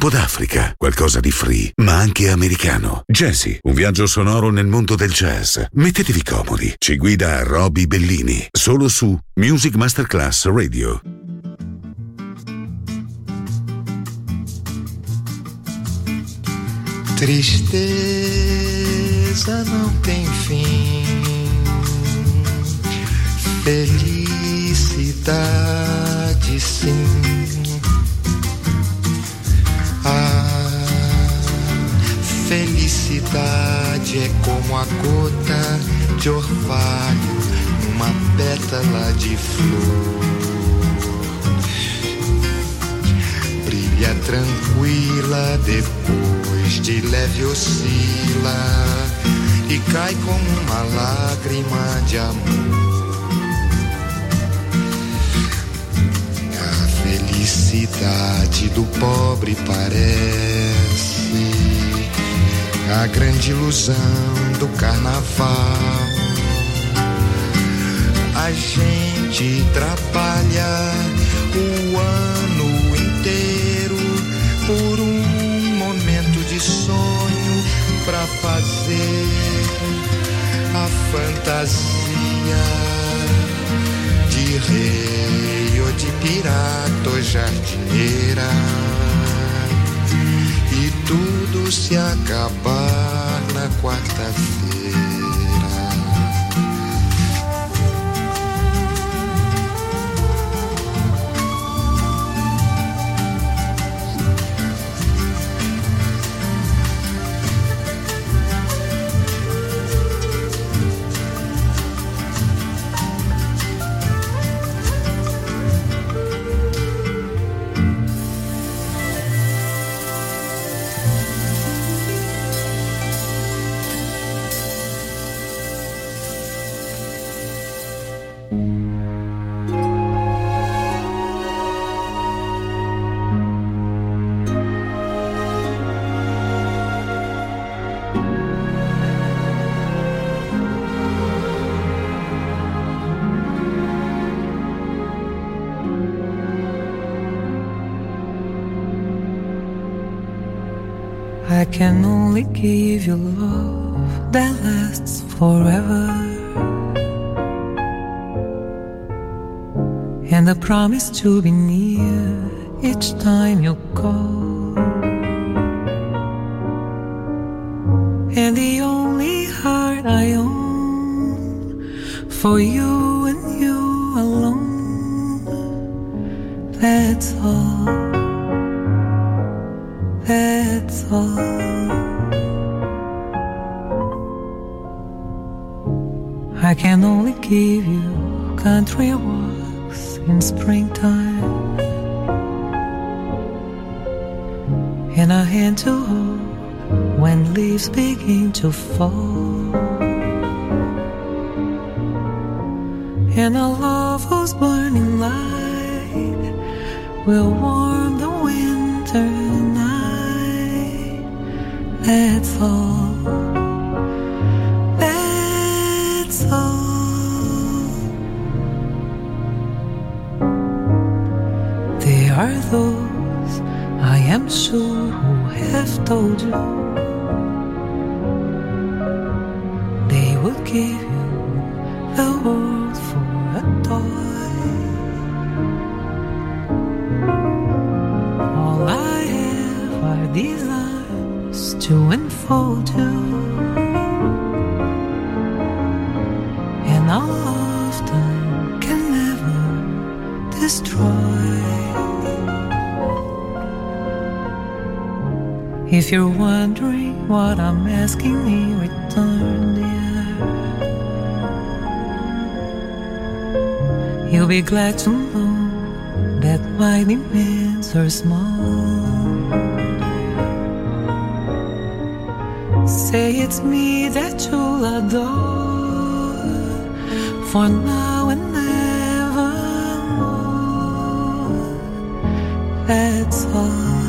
Po' d'Africa, qualcosa di free, ma anche americano. Jazzy, un viaggio sonoro nel mondo del jazz. Mettetevi comodi. Ci guida Roby Bellini, solo su Music Masterclass Radio. Tristeza não tem fim. Felicidade sim. A felicidade é como a gota de orvalho numa pétala de flor. Brilha tranquila depois de leve oscila e cai como uma lágrima de amor. Felicidade do pobre parece a grande ilusão do carnaval. A gente trabalha o ano inteiro por um momento de sonho pra fazer a fantasia rei ou de pirata ou jardineira e tudo se acabar na quarta-feira. Give you love that lasts forever. And a promise to be near each time you call. And the only heart I own for you and you alone. That's all. That's all. I can only give you country walks in springtime and a hand to hold when leaves begin to fall. And a love whose burning light will warm the winter night. That's all. Those I am sure who have told you If you're wondering what I'm asking in return, dear, you'll be glad to know that my demands are small. Say it's me that you'll adore for now and nevermore. That's all.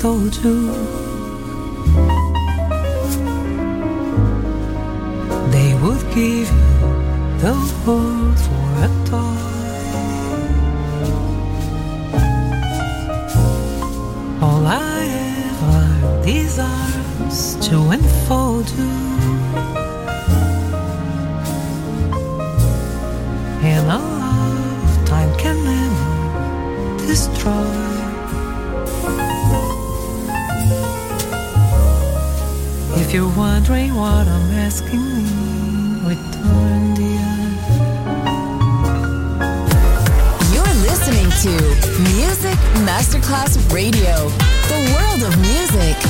told you. They would give you the world for a of music.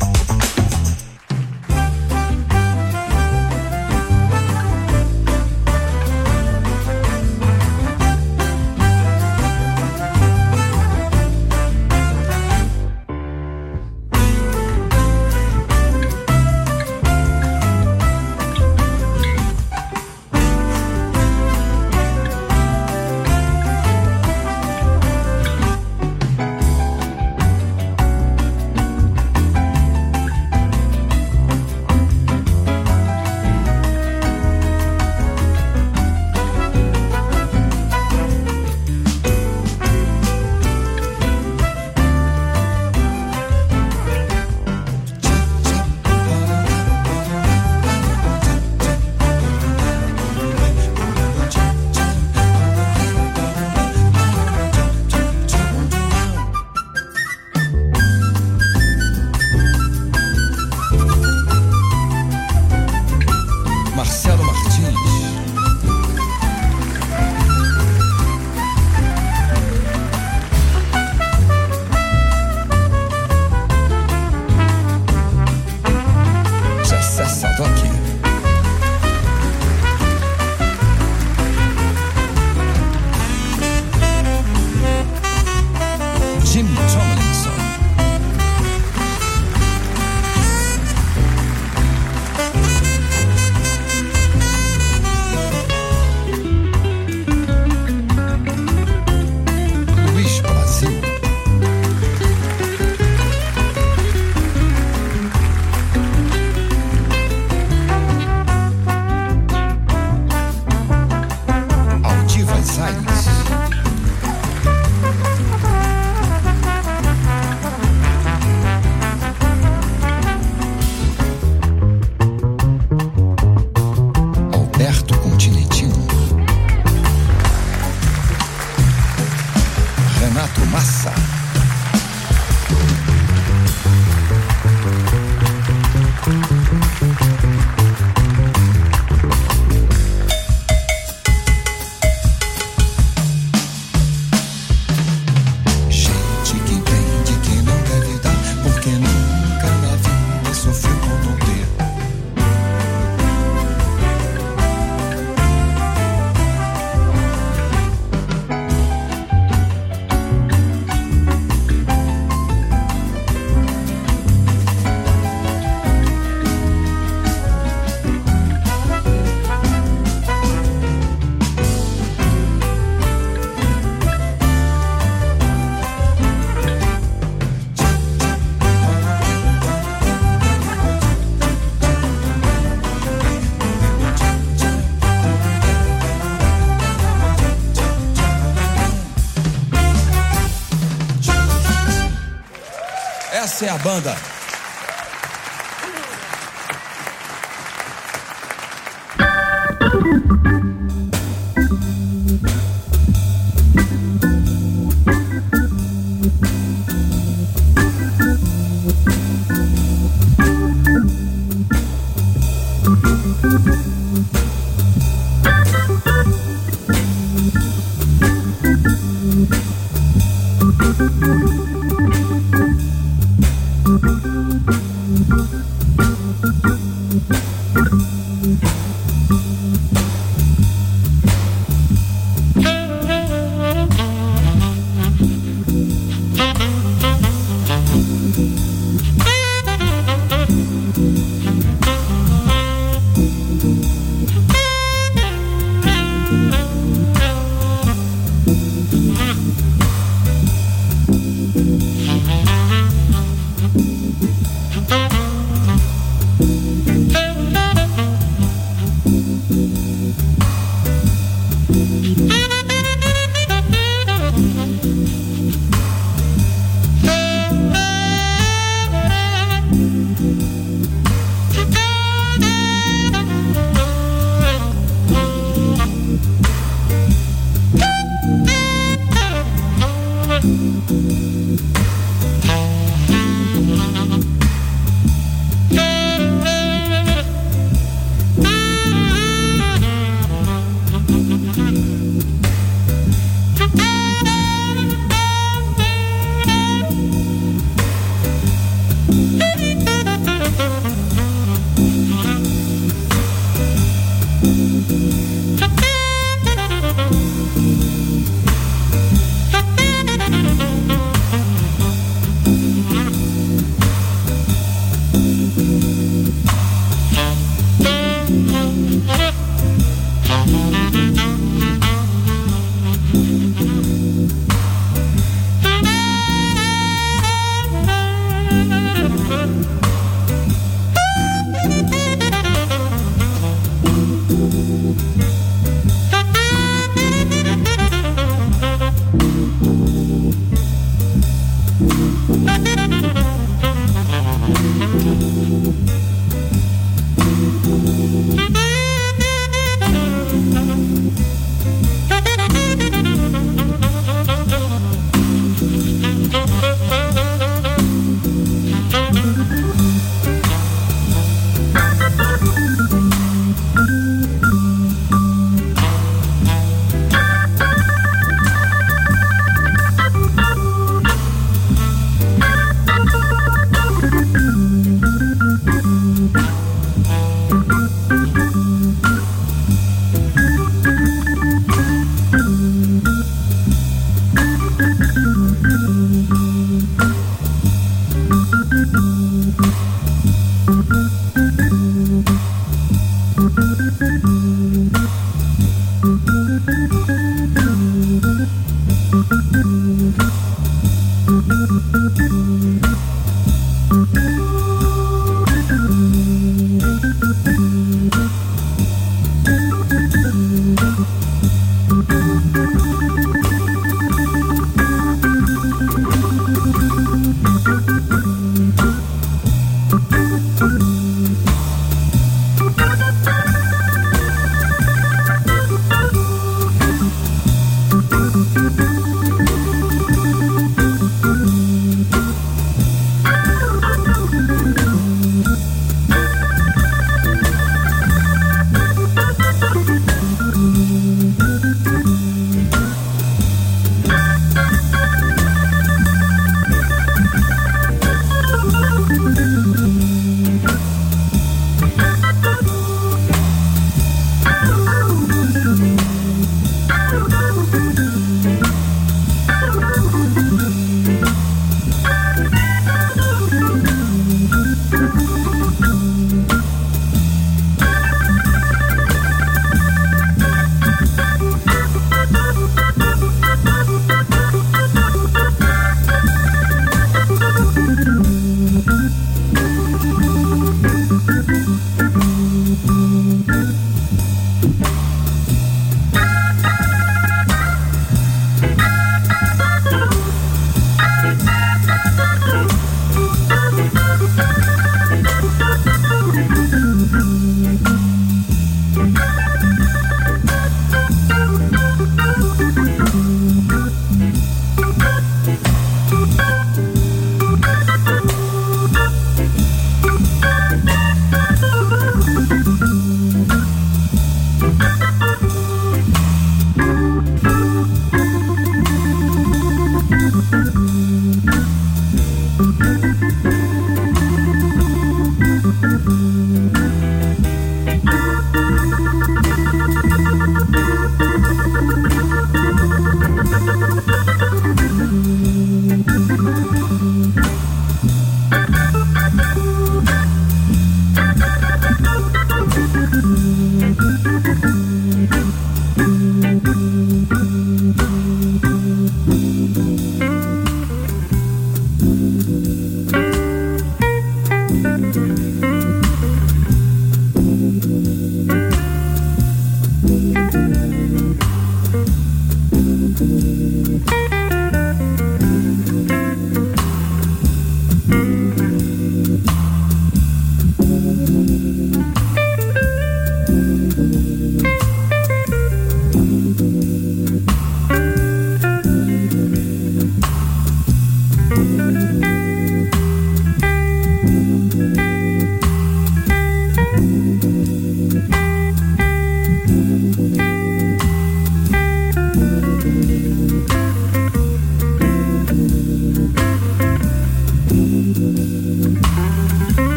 Essa é a banda.